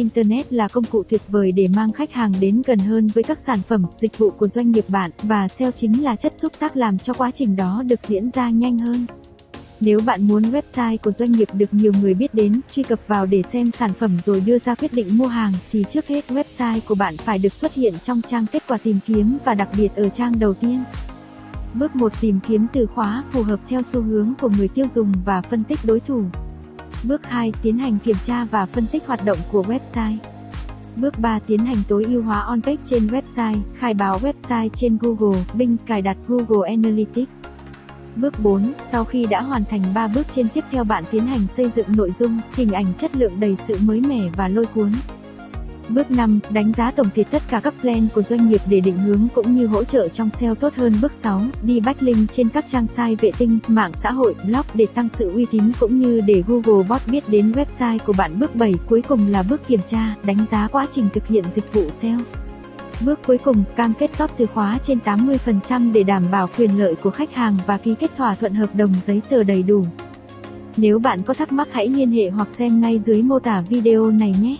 Internet là công cụ tuyệt vời để mang khách hàng đến gần hơn với các sản phẩm, dịch vụ của doanh nghiệp bạn, và SEO chính là chất xúc tác làm cho quá trình đó được diễn ra nhanh hơn. Nếu bạn muốn website của doanh nghiệp được nhiều người biết đến, truy cập vào để xem sản phẩm rồi đưa ra quyết định mua hàng, thì trước hết website của bạn phải được xuất hiện trong trang kết quả tìm kiếm và đặc biệt ở trang đầu tiên. Bước 1 tìm kiếm từ khóa phù hợp theo xu hướng của người tiêu dùng và phân tích đối thủ. Bước 2 tiến hành kiểm tra và phân tích hoạt động của website. Bước 3 tiến hành tối ưu hóa on-page trên website, khai báo website trên Google, Bing, cài đặt Google Analytics. Bước 4, sau khi đã hoàn thành 3 bước trên tiếp theo bạn tiến hành xây dựng nội dung, hình ảnh chất lượng đầy sự mới mẻ và lôi cuốn. Bước 5, đánh giá tổng thể tất cả các plan của doanh nghiệp để định hướng cũng như hỗ trợ trong SEO tốt hơn. Bước 6, đi backlink trên các trang site vệ tinh, mạng xã hội, blog để tăng sự uy tín cũng như để Google Bot biết đến website của bạn. Bước 7, cuối cùng là bước kiểm tra, đánh giá quá trình thực hiện dịch vụ SEO. Bước cuối cùng, cam kết top từ khóa trên 80% để đảm bảo quyền lợi của khách hàng và ký kết thỏa thuận hợp đồng giấy tờ đầy đủ. Nếu bạn có thắc mắc hãy liên hệ hoặc xem ngay dưới mô tả video này nhé.